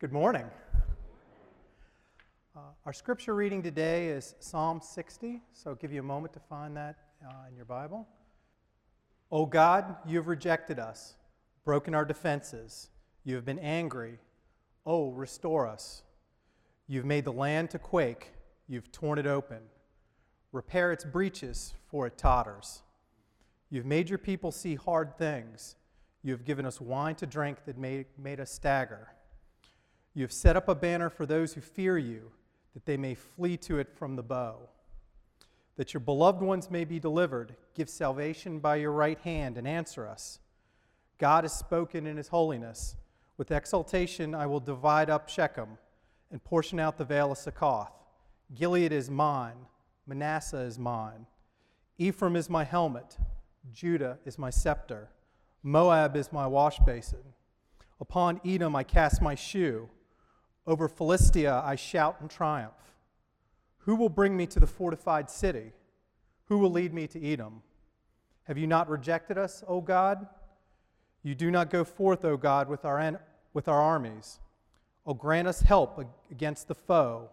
Good morning. Uh, our scripture reading today is Psalm 60, so I'll give you a moment to find that uh, in your Bible. O God, you have rejected us, broken our defenses. You have been angry. Oh, restore us. You've made the land to quake, you've torn it open. Repair its breaches, for it totters. You've made your people see hard things. You have given us wine to drink that made, made us stagger. You have set up a banner for those who fear you, that they may flee to it from the bow. That your beloved ones may be delivered, give salvation by your right hand and answer us. God has spoken in his holiness. With exultation, I will divide up Shechem and portion out the vale of Succoth. Gilead is mine, Manasseh is mine. Ephraim is my helmet, Judah is my scepter, Moab is my wash basin. Upon Edom I cast my shoe. Over Philistia I shout in triumph. Who will bring me to the fortified city? Who will lead me to Edom? Have you not rejected us, O God? You do not go forth, O God, with our, with our armies. O grant us help against the foe,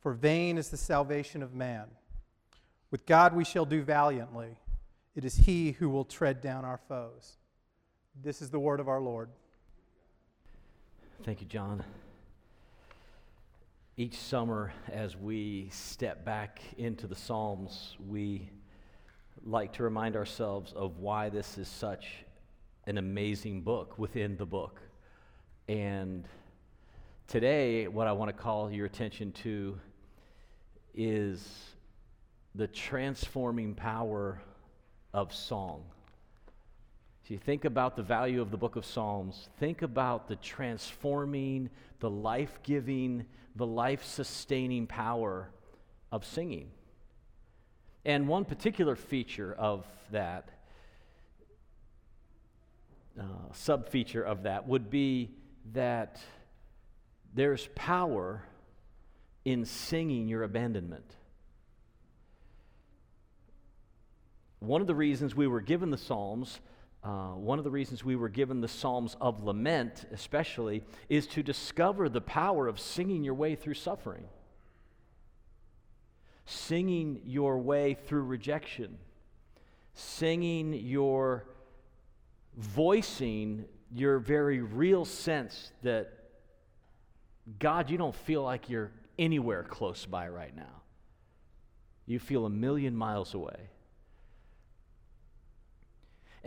for vain is the salvation of man. With God we shall do valiantly. It is He who will tread down our foes. This is the word of our Lord. Thank you, John. Each summer, as we step back into the Psalms, we like to remind ourselves of why this is such an amazing book within the book. And today, what I want to call your attention to is the transforming power of song. If you think about the value of the book of Psalms, think about the transforming, the life giving, the life sustaining power of singing. And one particular feature of that, uh, sub feature of that, would be that there's power in singing your abandonment. One of the reasons we were given the Psalms uh, one of the reasons we were given the Psalms of Lament, especially, is to discover the power of singing your way through suffering, singing your way through rejection, singing your voicing your very real sense that God, you don't feel like you're anywhere close by right now. You feel a million miles away.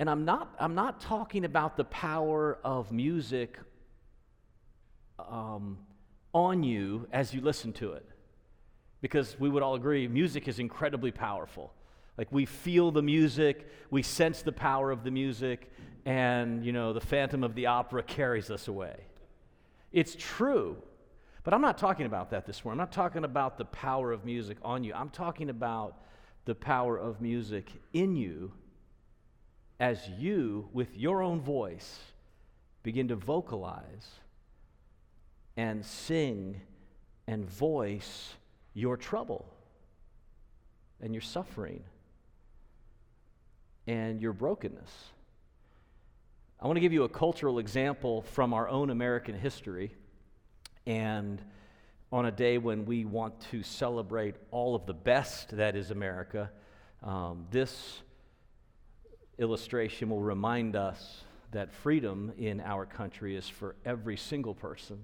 And I'm not, I'm not talking about the power of music um, on you as you listen to it. Because we would all agree, music is incredibly powerful. Like we feel the music, we sense the power of the music, and you know, the phantom of the opera carries us away. It's true. But I'm not talking about that this morning. I'm not talking about the power of music on you. I'm talking about the power of music in you as you, with your own voice, begin to vocalize and sing and voice your trouble and your suffering and your brokenness. I want to give you a cultural example from our own American history. And on a day when we want to celebrate all of the best that is America, um, this illustration will remind us that freedom in our country is for every single person.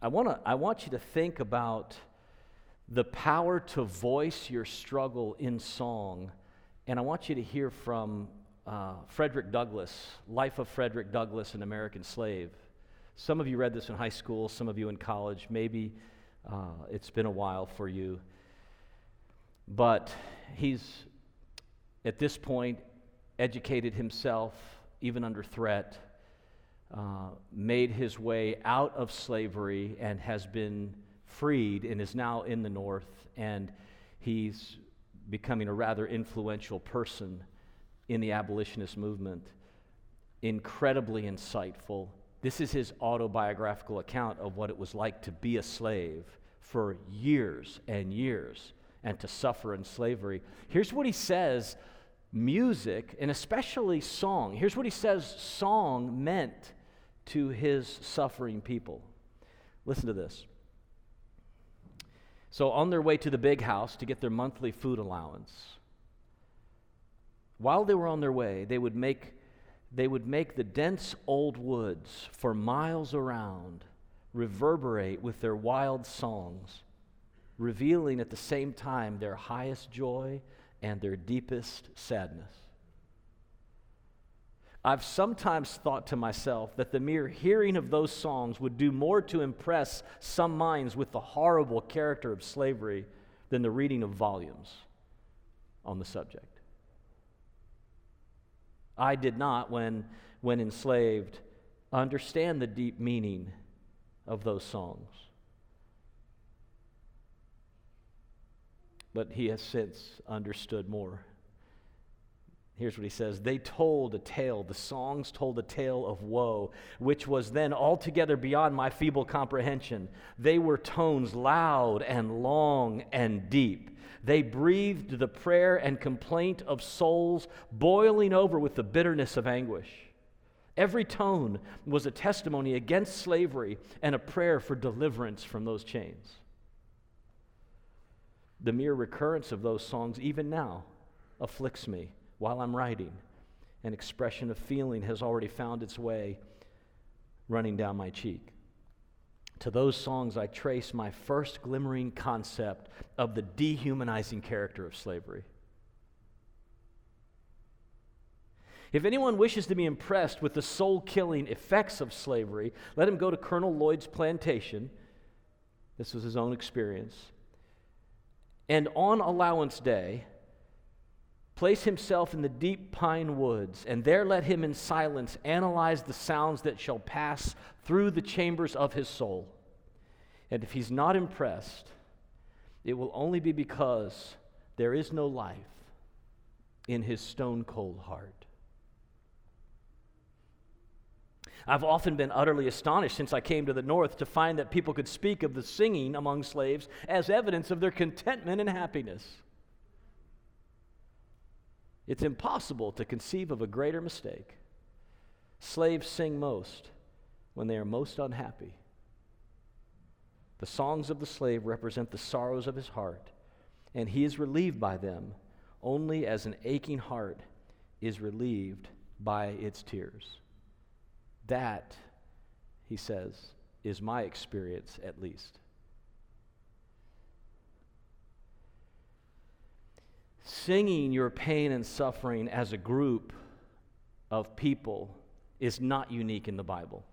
I, wanna, I want you to think about the power to voice your struggle in song, and I want you to hear from uh, Frederick Douglass, Life of Frederick Douglass, an American slave. Some of you read this in high school, some of you in college. Maybe uh, it's been a while for you. But he's, at this point, educated himself, even under threat, uh, made his way out of slavery and has been freed and is now in the North. And he's becoming a rather influential person in the abolitionist movement. Incredibly insightful. This is his autobiographical account of what it was like to be a slave for years and years and to suffer in slavery. Here's what he says music, and especially song. Here's what he says song meant to his suffering people. Listen to this. So, on their way to the big house to get their monthly food allowance, while they were on their way, they would make, they would make the dense old woods for miles around reverberate with their wild songs, revealing at the same time their highest joy and their deepest sadness. I've sometimes thought to myself that the mere hearing of those songs would do more to impress some minds with the horrible character of slavery than the reading of volumes on the subject. I did not, when, when enslaved, understand the deep meaning of those songs. But he has since understood more. Here's what he says They told a tale, the songs told a tale of woe, which was then altogether beyond my feeble comprehension. They were tones loud and long and deep. They breathed the prayer and complaint of souls boiling over with the bitterness of anguish. Every tone was a testimony against slavery and a prayer for deliverance from those chains. The mere recurrence of those songs, even now, afflicts me while I'm writing. An expression of feeling has already found its way running down my cheek. To those songs, I trace my first glimmering concept of the dehumanizing character of slavery. If anyone wishes to be impressed with the soul killing effects of slavery, let him go to Colonel Lloyd's plantation. This was his own experience. And on allowance day, place himself in the deep pine woods, and there let him in silence analyze the sounds that shall pass through the chambers of his soul. And if he's not impressed, it will only be because there is no life in his stone cold heart. I've often been utterly astonished since I came to the North to find that people could speak of the singing among slaves as evidence of their contentment and happiness. It's impossible to conceive of a greater mistake. Slaves sing most when they are most unhappy. The songs of the slave represent the sorrows of his heart, and he is relieved by them only as an aching heart is relieved by its tears. That, he says, is my experience at least. Singing your pain and suffering as a group of people is not unique in the Bible.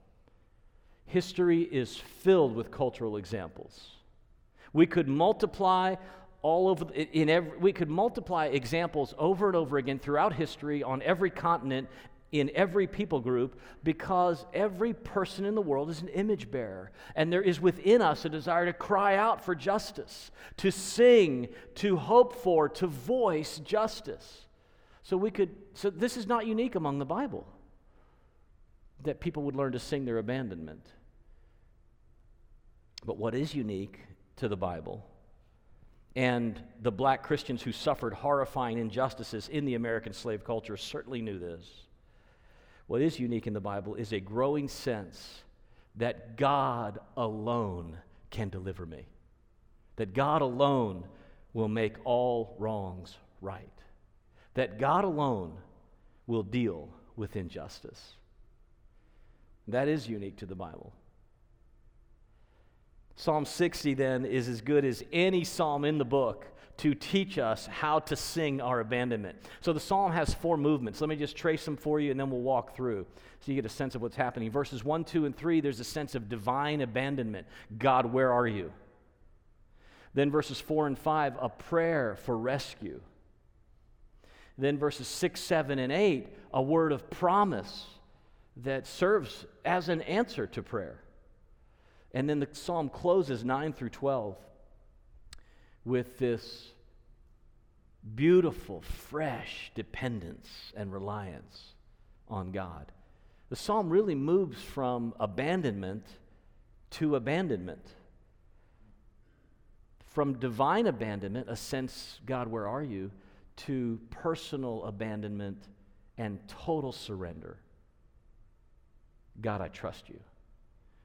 History is filled with cultural examples. We could multiply all over in every, we could multiply examples over and over again throughout history on every continent in every people group because every person in the world is an image bearer. And there is within us a desire to cry out for justice, to sing, to hope for, to voice justice. So we could so this is not unique among the Bible. That people would learn to sing their abandonment. But what is unique to the Bible and the black Christians who suffered horrifying injustices in the American slave culture certainly knew this what is unique in the Bible is a growing sense that God alone can deliver me, that God alone will make all wrongs right, that God alone will deal with injustice. That is unique to the Bible. Psalm 60 then is as good as any psalm in the book to teach us how to sing our abandonment. So the psalm has four movements. Let me just trace them for you and then we'll walk through so you get a sense of what's happening. Verses 1, 2, and 3, there's a sense of divine abandonment. God, where are you? Then verses 4 and 5, a prayer for rescue. Then verses 6, 7, and 8, a word of promise that serves as an answer to prayer. And then the psalm closes 9 through 12 with this beautiful, fresh dependence and reliance on God. The psalm really moves from abandonment to abandonment. From divine abandonment, a sense, God, where are you, to personal abandonment and total surrender. God, I trust you.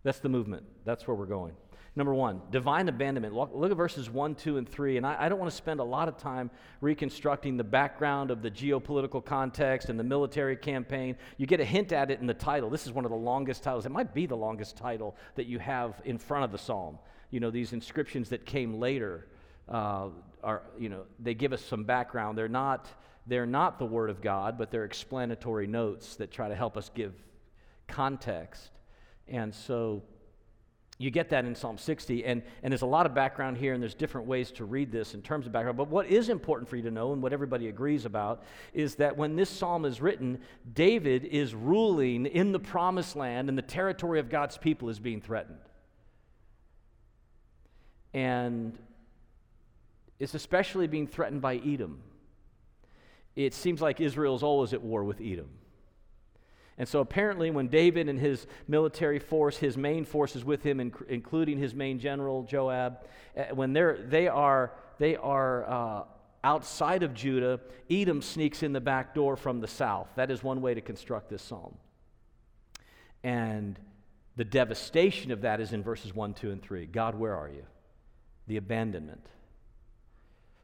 That's the movement. That's where we're going. Number one, divine abandonment. Look, at verses 1, 2, and 3. And I, I don't want to spend a lot of time reconstructing the background of the geopolitical context and the military campaign. You get a hint at it in the title. This is one of the longest titles. It might be the longest title that you have in front of the psalm. You know, these inscriptions that came later uh, are, you know, they give us some background. They're not, they're not the Word of God, but they're explanatory notes that try to help us give context. And so you get that in Psalm 60, and, and there's a lot of background here, and there's different ways to read this in terms of background. But what is important for you to know, and what everybody agrees about, is that when this psalm is written, David is ruling in the promised land, and the territory of God's people is being threatened. And it's especially being threatened by Edom. It seems like Israel's always at war with Edom. And so apparently, when David and his military force, his main forces with him, including his main general Joab, eh, when they're, they are, they are uh, outside of Judah, Edom sneaks in the back door from the south. That is one way to construct this psalm. And the devastation of that is in verses 1, 2, and 3. God, where are you? The abandonment.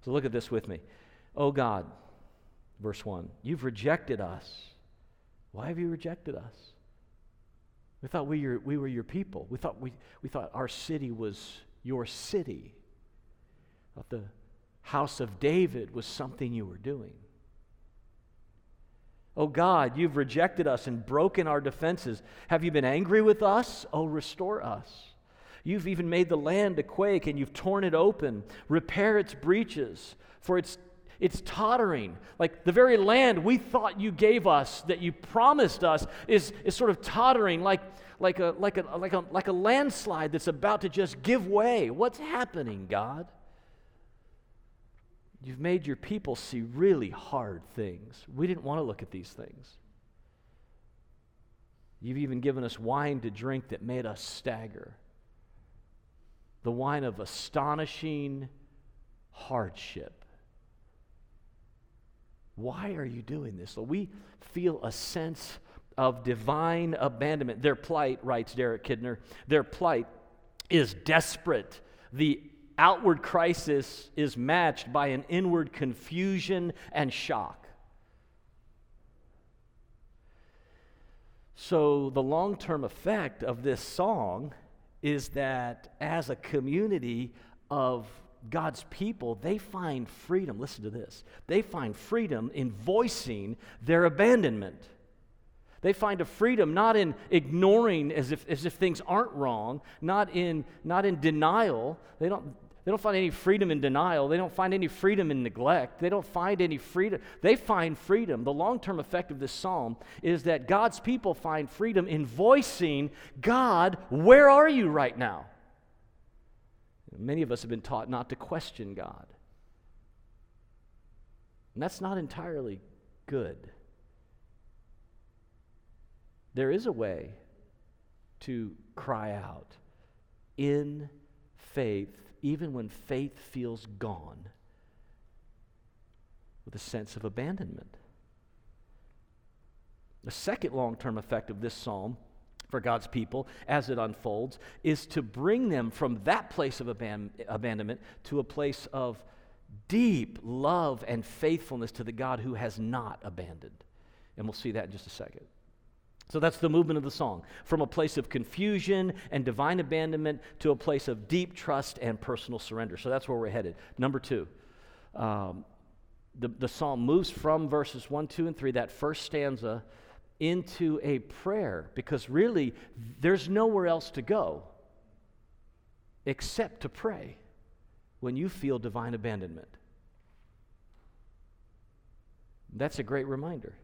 So look at this with me. Oh God, verse 1, you've rejected us why have you rejected us? We thought we, were, we were your people. We thought, we, we thought our city was your city. Thought the house of David was something you were doing. Oh God, you've rejected us and broken our defenses. Have you been angry with us? Oh, restore us. You've even made the land to quake and you've torn it open. Repair its breaches, for it's it's tottering. Like the very land we thought you gave us, that you promised us, is, is sort of tottering like, like, a, like, a, like, a, like a landslide that's about to just give way. What's happening, God? You've made your people see really hard things. We didn't want to look at these things. You've even given us wine to drink that made us stagger. The wine of astonishing hardship. Why are you doing this? So we feel a sense of divine abandonment. Their plight, writes Derek Kidner, their plight is desperate. The outward crisis is matched by an inward confusion and shock. So, the long term effect of this song is that as a community of God's people, they find freedom. Listen to this. They find freedom in voicing their abandonment. They find a freedom not in ignoring as if, as if things aren't wrong, not in, not in denial. They don't, they don't find any freedom in denial. They don't find any freedom in neglect. They don't find any freedom. They find freedom. The long term effect of this psalm is that God's people find freedom in voicing, God, where are you right now? Many of us have been taught not to question God. And that's not entirely good. There is a way to cry out in faith, even when faith feels gone, with a sense of abandonment. The second long term effect of this psalm for God's people as it unfolds is to bring them from that place of aban- abandonment to a place of deep love and faithfulness to the God who has not abandoned. And we'll see that in just a second. So that's the movement of the song from a place of confusion and divine abandonment to a place of deep trust and personal surrender. So that's where we're headed. Number two, um, the, the psalm moves from verses 1, 2, and 3, that first stanza into a prayer because really there's nowhere else to go except to pray when you feel divine abandonment. That's a great reminder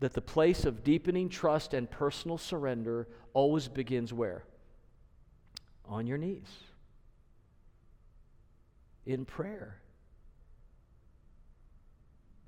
that the place of deepening trust and personal surrender always begins where? On your knees, in prayer.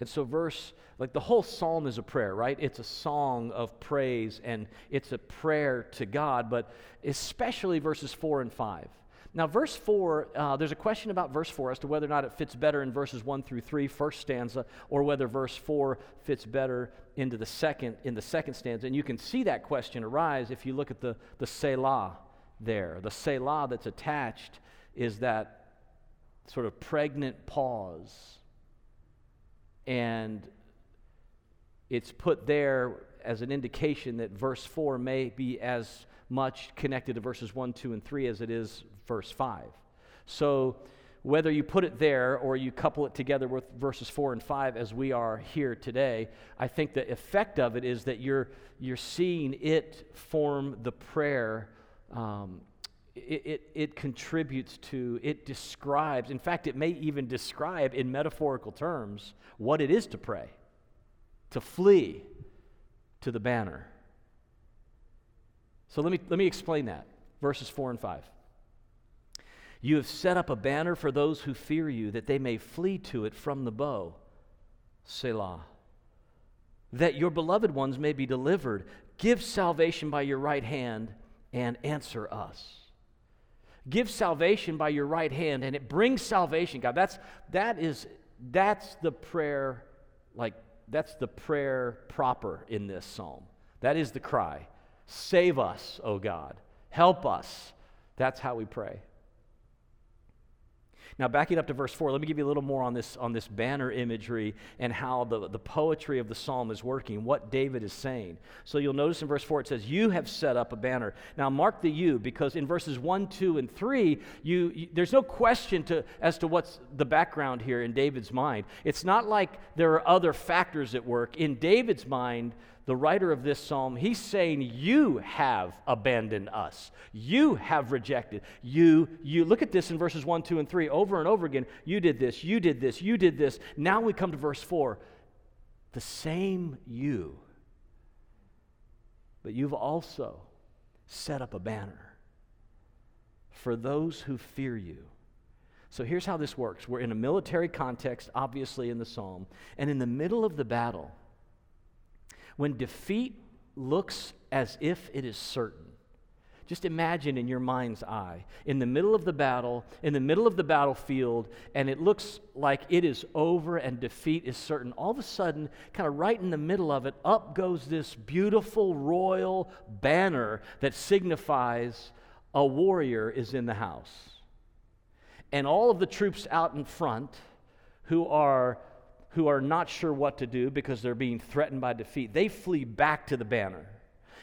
And so, verse, like the whole psalm is a prayer, right? It's a song of praise and it's a prayer to God, but especially verses 4 and 5. Now, verse 4, uh, there's a question about verse 4 as to whether or not it fits better in verses 1 through 3, first stanza, or whether verse 4 fits better into the second, in the second stanza. And you can see that question arise if you look at the, the Selah there. The Selah that's attached is that sort of pregnant pause. And it's put there as an indication that verse 4 may be as much connected to verses 1, 2, and 3 as it is verse 5. So, whether you put it there or you couple it together with verses 4 and 5 as we are here today, I think the effect of it is that you're, you're seeing it form the prayer. Um, it, it, it contributes to, it describes, in fact, it may even describe in metaphorical terms what it is to pray, to flee to the banner. So let me, let me explain that. Verses 4 and 5. You have set up a banner for those who fear you, that they may flee to it from the bow. Selah. That your beloved ones may be delivered. Give salvation by your right hand and answer us. Give salvation by your right hand, and it brings salvation, God. That's, that is, that's the prayer, like, that's the prayer proper in this psalm. That is the cry. Save us, O God. Help us. That's how we pray. Now, backing up to verse 4, let me give you a little more on this, on this banner imagery and how the, the poetry of the psalm is working, what David is saying. So you'll notice in verse 4 it says, You have set up a banner. Now, mark the you because in verses 1, 2, and 3, you, you, there's no question to, as to what's the background here in David's mind. It's not like there are other factors at work. In David's mind, the writer of this psalm, he's saying, You have abandoned us. You have rejected. You, you. Look at this in verses 1, 2, and 3 over and over again. You did this, you did this, you did this. Now we come to verse 4. The same you. But you've also set up a banner for those who fear you. So here's how this works. We're in a military context, obviously, in the psalm. And in the middle of the battle, when defeat looks as if it is certain, just imagine in your mind's eye, in the middle of the battle, in the middle of the battlefield, and it looks like it is over and defeat is certain. All of a sudden, kind of right in the middle of it, up goes this beautiful royal banner that signifies a warrior is in the house. And all of the troops out in front who are who are not sure what to do because they're being threatened by defeat, they flee back to the banner.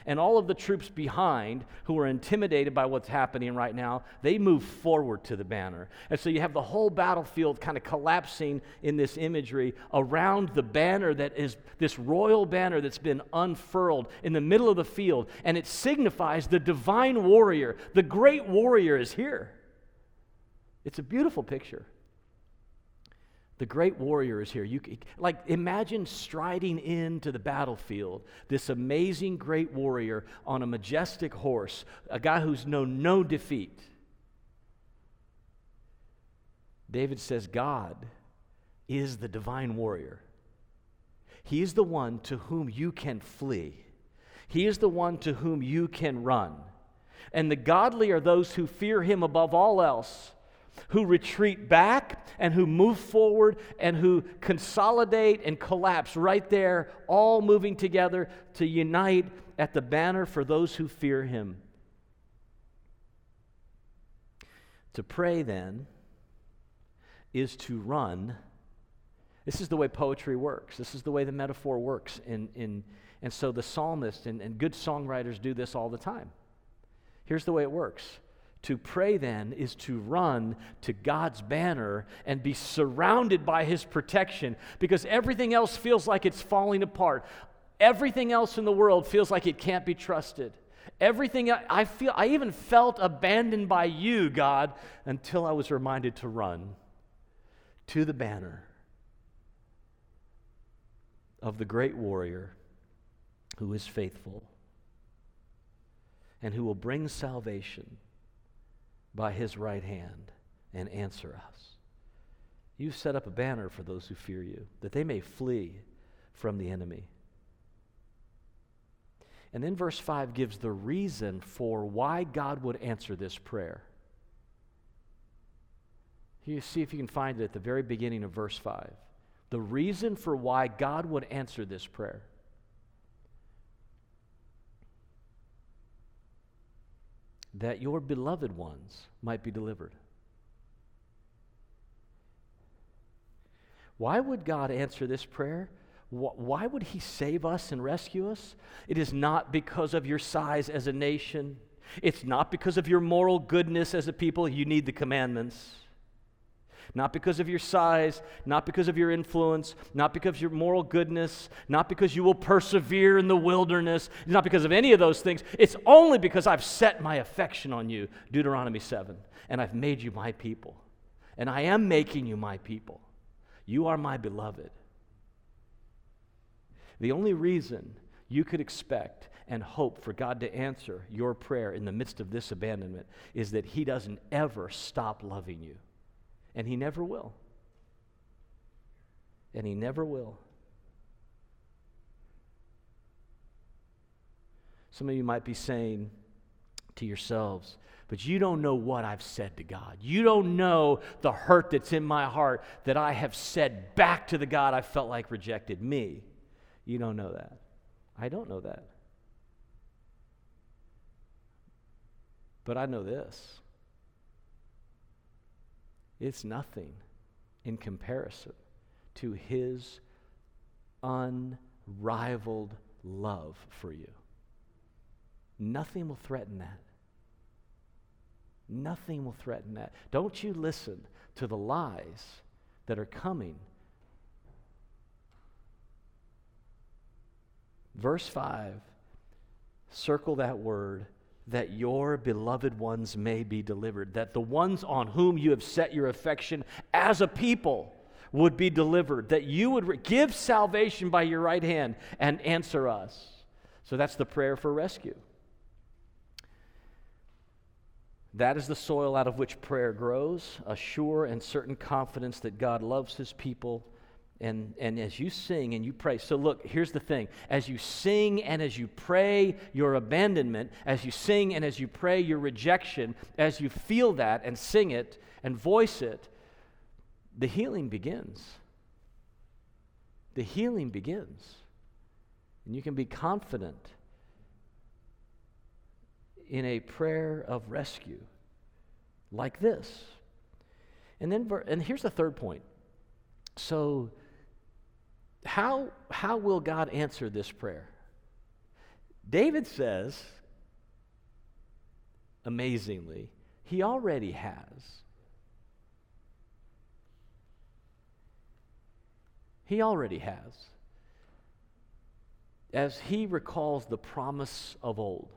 And all of the troops behind, who are intimidated by what's happening right now, they move forward to the banner. And so you have the whole battlefield kind of collapsing in this imagery around the banner that is this royal banner that's been unfurled in the middle of the field. And it signifies the divine warrior, the great warrior is here. It's a beautiful picture. The great warrior is here. You, like, imagine striding into the battlefield, this amazing great warrior on a majestic horse, a guy who's known no defeat. David says, God is the divine warrior. He is the one to whom you can flee, He is the one to whom you can run. And the godly are those who fear Him above all else who retreat back and who move forward and who consolidate and collapse right there, all moving together to unite at the banner for those who fear him. To pray, then, is to run. This is the way poetry works. This is the way the metaphor works. In, in, and so the psalmist and, and good songwriters do this all the time. Here's the way it works to pray then is to run to God's banner and be surrounded by his protection because everything else feels like it's falling apart. Everything else in the world feels like it can't be trusted. Everything I feel I even felt abandoned by you, God, until I was reminded to run to the banner of the great warrior who is faithful and who will bring salvation by his right hand and answer us. You've set up a banner for those who fear you, that they may flee from the enemy. And then verse 5 gives the reason for why God would answer this prayer. You see if you can find it at the very beginning of verse 5. The reason for why God would answer this prayer. That your beloved ones might be delivered. Why would God answer this prayer? Why would He save us and rescue us? It is not because of your size as a nation. It's not because of your moral goodness as a people. You need the commandments. Not because of your size, not because of your influence, not because of your moral goodness, not because you will persevere in the wilderness, not because of any of those things. It's only because I've set my affection on you, Deuteronomy 7, and I've made you my people. And I am making you my people. You are my beloved. The only reason you could expect and hope for God to answer your prayer in the midst of this abandonment is that He doesn't ever stop loving you. And He never will. And He never will. Some of you might be saying to yourselves, but you don't know what I've said to God. You don't know the hurt that's in my heart that I have said back to the God I felt like rejected me. You don't know that. I don't know that. But I know this it's nothing in comparison to His unrivaled love for you. Nothing will threaten that. Nothing will threaten that. Don't you listen to the lies that are coming. Verse 5, circle that word that your beloved ones may be delivered, that the ones on whom you have set your affection as a people would be delivered, that you would re- give salvation by your right hand and answer us. So that's the prayer for rescue. That is the soil out of which prayer grows, a sure and certain confidence that God loves his people. And, and as you sing and you pray, so look, here's the thing. As you sing and as you pray your abandonment, as you sing and as you pray your rejection, as you feel that and sing it and voice it, the healing begins. The healing begins. And you can be confident in a prayer of rescue like this. And then and here's the third point. So how how will God answer this prayer? David says amazingly, he already has. He already has. As he recalls the promise of old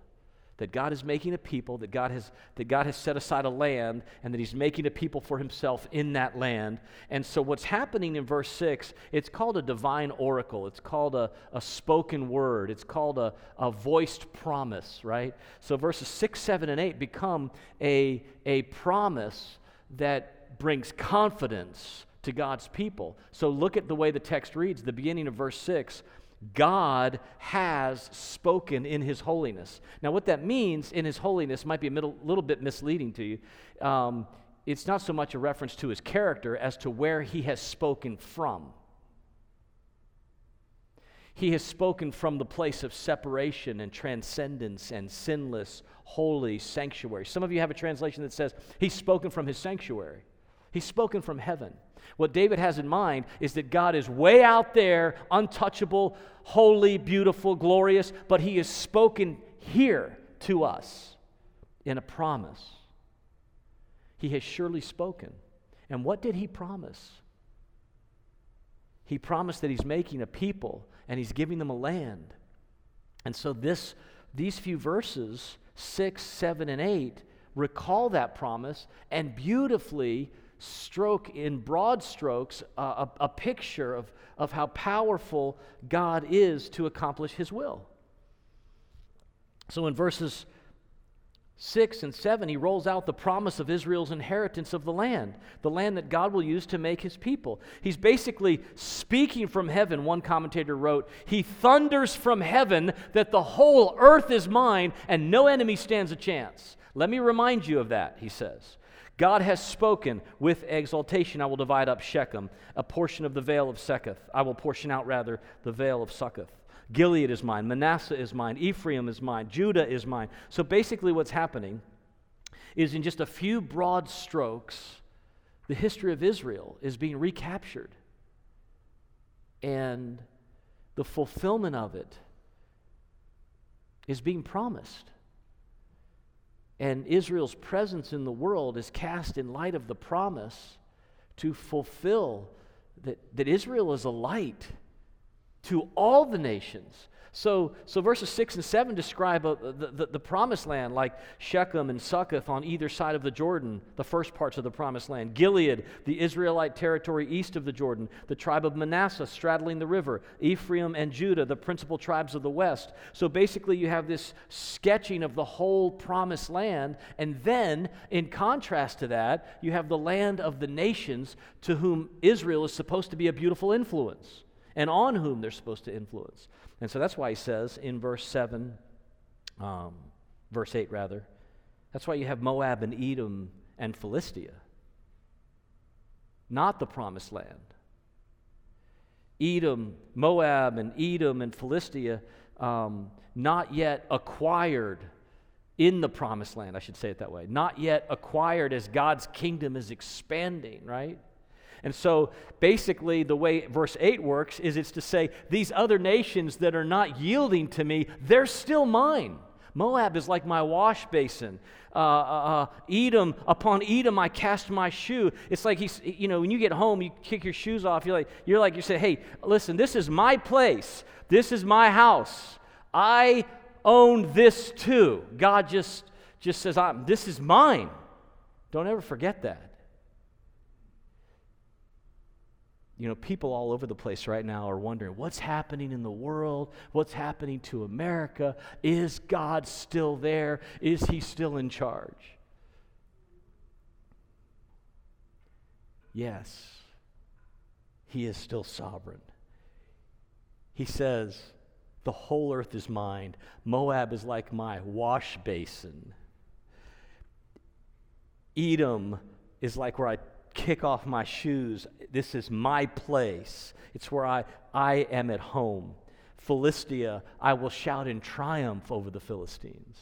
that God is making a people, that God has, that God has set aside a land, and that He's making a people for Himself in that land. And so, what's happening in verse 6, it's called a divine oracle. It's called a, a spoken word. It's called a, a voiced promise, right? So, verses 6, 7, and 8 become a, a promise that brings confidence to God's people. So, look at the way the text reads, the beginning of verse 6 God has spoken in His holiness. Now, what that means in His holiness might be a middle, little bit misleading to you. Um, it's not so much a reference to His character as to where He has spoken from. He has spoken from the place of separation and transcendence and sinless, holy sanctuary. Some of you have a translation that says, He's spoken from His sanctuary. He's spoken from heaven. What David has in mind is that God is way out there, untouchable, holy, beautiful, glorious, but he has spoken here to us in a promise. He has surely spoken. And what did he promise? He promised that he's making a people and he's giving them a land. And so this these few verses, 6, 7 and 8 recall that promise and beautifully stroke in broad strokes uh, a, a picture of, of how powerful God is to accomplish his will. So in verses 6 and 7, he rolls out the promise of Israel's inheritance of the land, the land that God will use to make his people. He's basically speaking from heaven, one commentator wrote. He thunders from heaven that the whole earth is mine and no enemy stands a chance. Let me remind you of that, he says. God has spoken with exaltation. I will divide up Shechem, a portion of the vale of Succoth. I will portion out, rather, the vale of Succoth. Gilead is mine, Manasseh is mine, Ephraim is mine, Judah is mine. So basically, what's happening is in just a few broad strokes, the history of Israel is being recaptured. And the fulfillment of it is being promised. And Israel's presence in the world is cast in light of the promise to fulfill that, that Israel is a light to all the nations. So, so verses 6 and 7 describe a, the, the, the, promised land like Shechem and Succoth on either side of the Jordan, the first parts of the promised land. Gilead, the Israelite territory east of the Jordan. The tribe of Manasseh straddling the river. Ephraim and Judah, the principal tribes of the west. So basically, you have this sketching of the whole promised land. And then, in contrast to that, you have the land of the nations to whom Israel is supposed to be a beautiful influence and on whom they're supposed to influence. And so that's why he says in verse 7, um, verse 8 rather, that's why you have Moab and Edom and Philistia, not the promised land. Edom, Moab, and Edom and Philistia, um, not yet acquired in the promised land, I should say it that way. Not yet acquired as God's kingdom is expanding, right? And so basically, the way verse 8 works is it's to say, these other nations that are not yielding to me, they're still mine. Moab is like my wash basin. Uh, uh, uh, Edom, upon Edom, I cast my shoe. It's like he's, you know, when you get home, you kick your shoes off. You're like, you're like, you say, hey, listen, this is my place. This is my house. I own this too. God just, just says, I'm, this is mine. Don't ever forget that. You know, people all over the place right now are wondering what's happening in the world? What's happening to America? Is God still there? Is He still in charge? Yes, He is still sovereign. He says, The whole earth is mine. Moab is like my wash basin. Edom is like where I kick off my shoes. This is my place. It's where I, I am at home. Philistia, I will shout in triumph over the Philistines.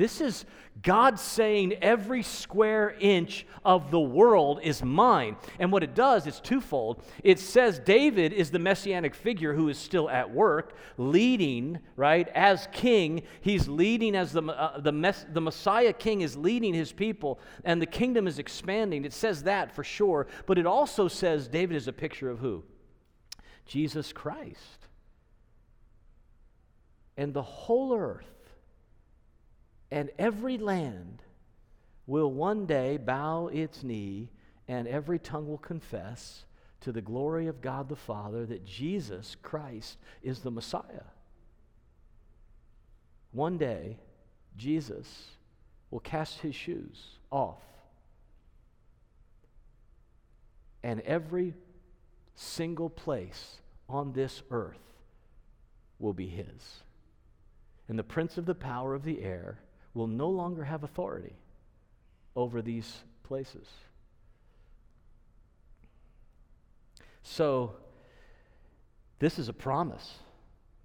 This is God saying every square inch of the world is mine. And what it does is twofold. It says David is the messianic figure who is still at work, leading, right, as king. He's leading as the, uh, the, mess, the Messiah king is leading his people, and the kingdom is expanding. It says that for sure. But it also says David is a picture of who? Jesus Christ. And the whole earth and every land will one day bow its knee, and every tongue will confess to the glory of God the Father that Jesus Christ is the Messiah. One day, Jesus will cast his shoes off, and every single place on this earth will be his. And the prince of the power of the air will no longer have authority over these places. So, this is a promise.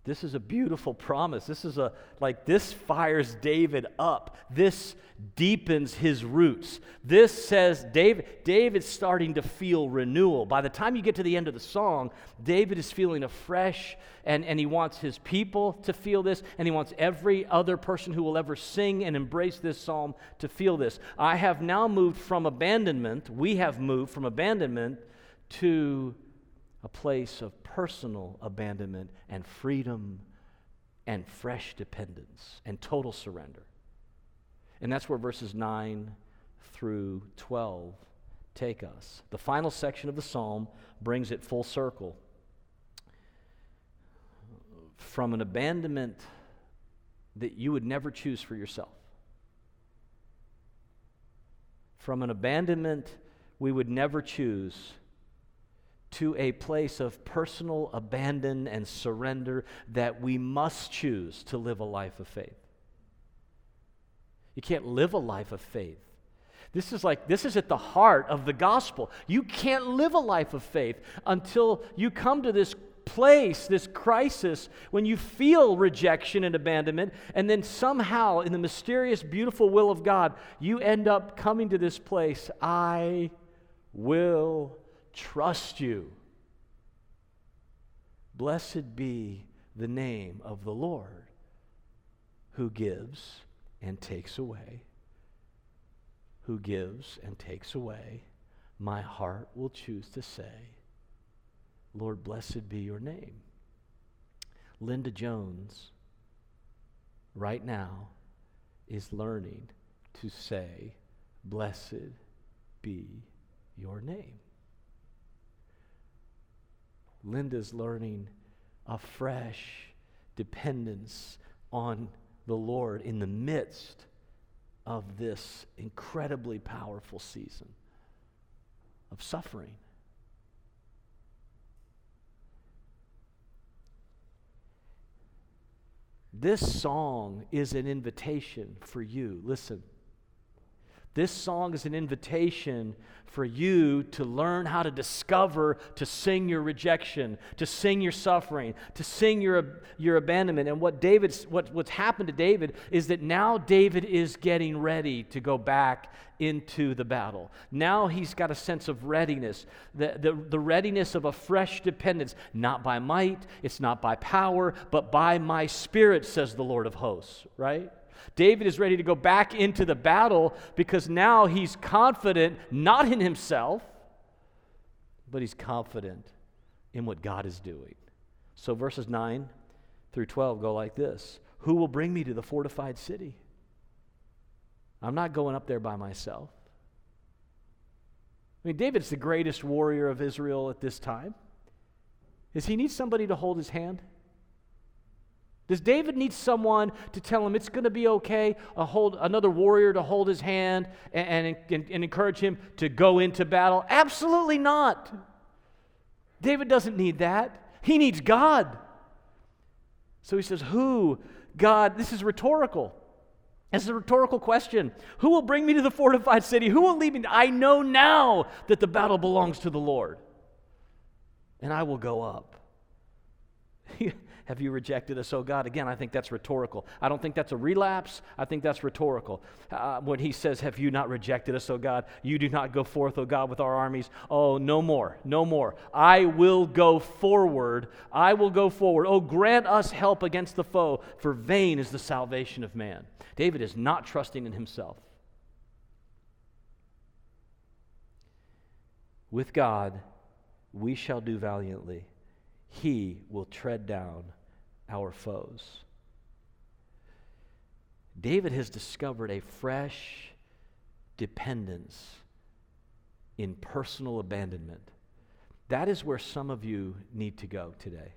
This is a beautiful promise. This is a, like, this fires David up. This deepens his roots. This says David, David's starting to feel renewal. By the time you get to the end of the song, David is feeling afresh and, and he wants his people to feel this and he wants every other person who will ever sing and embrace this psalm to feel this. I have now moved from abandonment, we have moved from abandonment to a place of personal abandonment and freedom and fresh dependence and total surrender. And that's where verses 9 through 12 take us. The final section of the psalm brings it full circle. From an abandonment that you would never choose for yourself, from an abandonment we would never choose to a place of personal abandon and surrender that we must choose to live a life of faith. You can't live a life of faith This is like, this is at the heart of the gospel. You can't live a life of faith until you come to this place, this crisis, when you feel rejection and abandonment, and then somehow, in the mysterious, beautiful will of God, you end up coming to this place I will trust you. Blessed be the name of the Lord who gives and takes away who gives and takes away, my heart will choose to say, Lord, blessed be your name. Linda Jones, right now, is learning to say, Blessed be your name. Linda's learning a fresh dependence on the Lord in the midst of this incredibly powerful season of suffering. This song is an invitation for you. Listen. This song is an invitation for you to learn how to discover, to sing your rejection, to sing your suffering, to sing your, your abandonment. And what David's, what, what's happened to David is that now David is getting ready to go back into the battle. Now he's got a sense of readiness, the, the, the readiness of a fresh dependence, not by might, it's not by power, but by my spirit, says the Lord of hosts, right? David is ready to go back into the battle because now he's confident not in himself, but he's confident in what God is doing. So verses 9 through 12 go like this Who will bring me to the fortified city? I'm not going up there by myself. I mean, David's the greatest warrior of Israel at this time. Does he need somebody to hold his hand? Does David need someone to tell him it's going to be okay, a hold, another warrior to hold his hand and, and, and encourage him to go into battle? Absolutely not. David doesn't need that. He needs God. So he says, Who? God, this is rhetorical. Is a rhetorical question. Who will bring me to the fortified city? Who will lead me? I know now that the battle belongs to the Lord, and I will go up. Have you rejected us, O God? Again, I think that's rhetorical. I don't think that's a relapse. I think that's rhetorical. Uh, when he says, Have you not rejected us, O God? You do not go forth, O God, with our armies. Oh, no more, no more. I will go forward. I will go forward. Oh, grant us help against the foe, for vain is the salvation of man. David is not trusting in himself. With God, we shall do valiantly. He will tread down our foes. David has discovered a fresh dependence in personal abandonment. That is where some of you need to go today.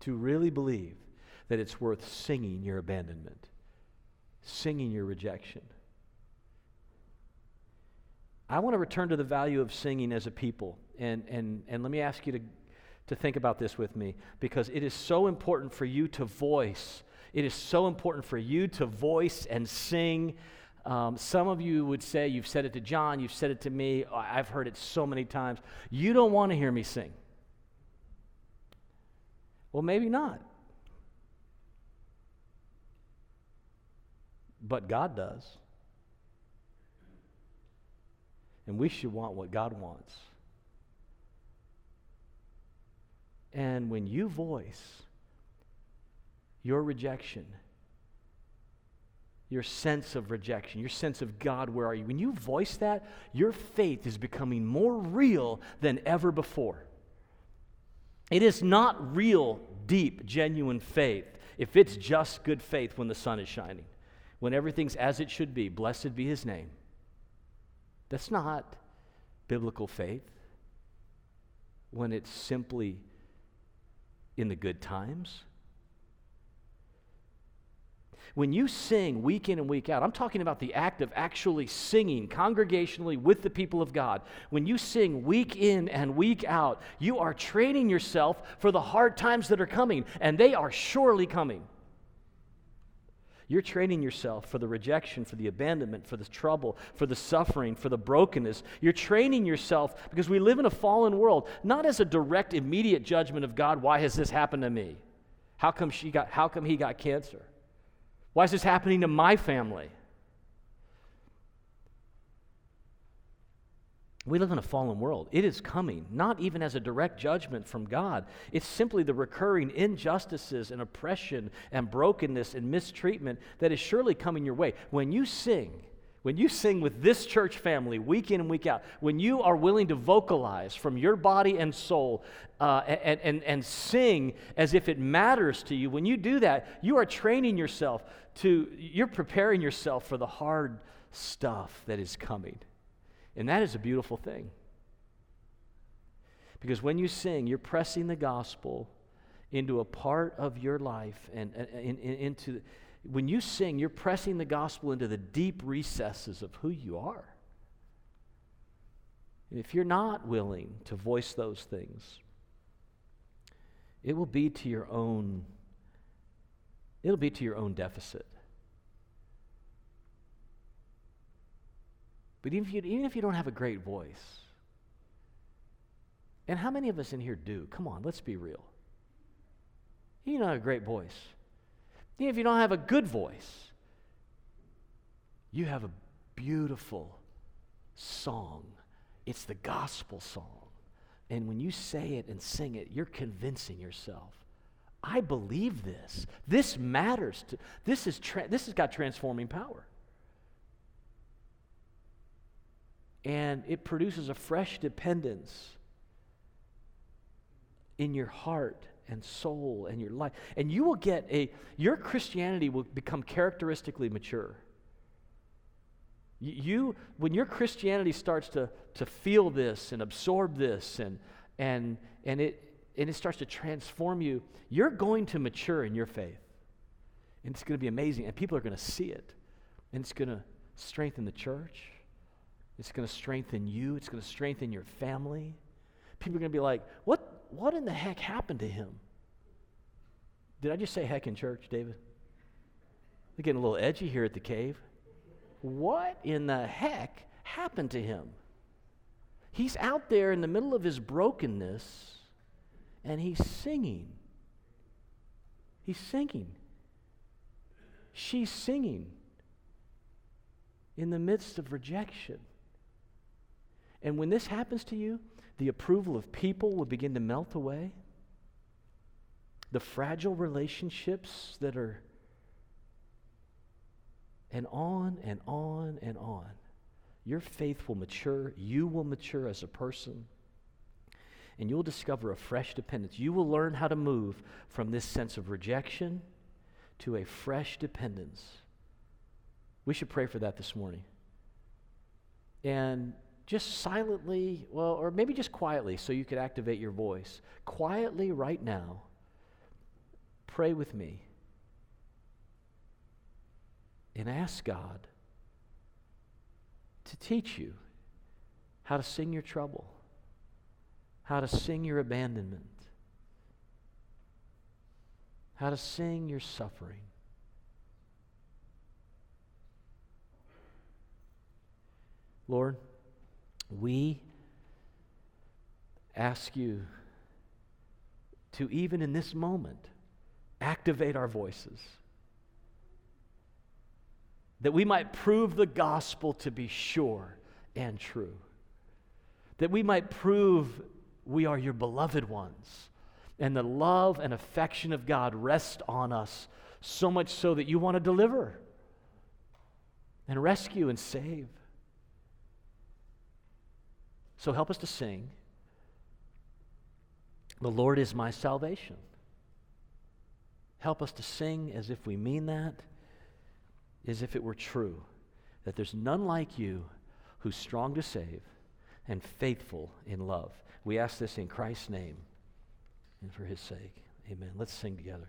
To really believe that it's worth singing your abandonment, singing your rejection. I want to return to the value of singing as a people. And, and, and let me ask you to, to think about this with me because it is so important for you to voice. It is so important for you to voice and sing. Um, some of you would say, you've said it to John, you've said it to me, I've heard it so many times. You don't want to hear me sing. Well, maybe not. But God does. And we should want what God wants. And when you voice your rejection, your sense of rejection, your sense of God, where are you? When you voice that, your faith is becoming more real than ever before. It is not real, deep, genuine faith if it's just good faith when the sun is shining, when everything's as it should be. Blessed be his name. That's not biblical faith when it's simply in the good times. When you sing week in and week out, I'm talking about the act of actually singing congregationally with the people of God. When you sing week in and week out, you are training yourself for the hard times that are coming, and they are surely coming. You're training yourself for the rejection, for the abandonment, for the trouble, for the suffering, for the brokenness. You're training yourself because we live in a fallen world, not as a direct, immediate judgment of God, why has this happened to me? How come, she got, how come he got cancer? Why is this happening to my family? We live in a fallen world. It is coming, not even as a direct judgment from God. It's simply the recurring injustices and oppression and brokenness and mistreatment that is surely coming your way. When you sing, when you sing with this church family week in and week out, when you are willing to vocalize from your body and soul uh, and, and, and sing as if it matters to you, when you do that, you are training yourself to, you're preparing yourself for the hard stuff that is coming. And that is a beautiful thing. Because when you sing, you're pressing the gospel into a part of your life and, and, and, into when you sing, you're pressing the gospel into the deep recesses of who you are. And if you're not willing to voice those things, it will be to your own it'll be to your own deficit. But even if, you, even if you don't have a great voice, and how many of us in here do? Come on, let's be real. You don't have a great voice. Even if you don't have a good voice, you have a beautiful song. It's the gospel song. And when you say it and sing it, you're convincing yourself. I believe this. This matters. To, this, is tra- this has got transforming power. And it produces a fresh dependence in your heart and soul and your life. And you will get a, your Christianity will become characteristically mature. You, when your Christianity starts to, to feel this and absorb this and, and, and, it, and it starts to transform you, you're going to mature in your faith. And it's going to be amazing. And people are going to see it. And it's going to strengthen the church. It's going to strengthen you, it's going to strengthen your family. People are going to be like, what, what in the heck happened to him? Did I just say heck in church, David? They're getting a little edgy here at the cave. What in the heck happened to him? He's out there in the middle of his brokenness and he's singing. He's singing. She's singing in the midst of rejection. And when this happens to you, the approval of people will begin to melt away. The fragile relationships that are, and on and on and on. Your faith will mature. You will mature as a person. And you'll discover a fresh dependence. You will learn how to move from this sense of rejection to a fresh dependence. We should pray for that this morning. And just silently, well, or maybe just quietly so you could activate your voice. Quietly, right now, pray with me and ask God to teach you how to sing your trouble, how to sing your abandonment, how to sing your suffering. Lord, we ask you to, even in this moment, activate our voices. That we might prove the gospel to be sure and true. That we might prove we are your beloved ones. And the love and affection of God rest on us, so much so that you want to deliver and rescue and save. So help us to sing. The Lord is my salvation. Help us to sing as if we mean that, as if it were true, that there's none like you who's strong to save and faithful in love. We ask this in Christ's name and for his sake. Amen. Let's sing together.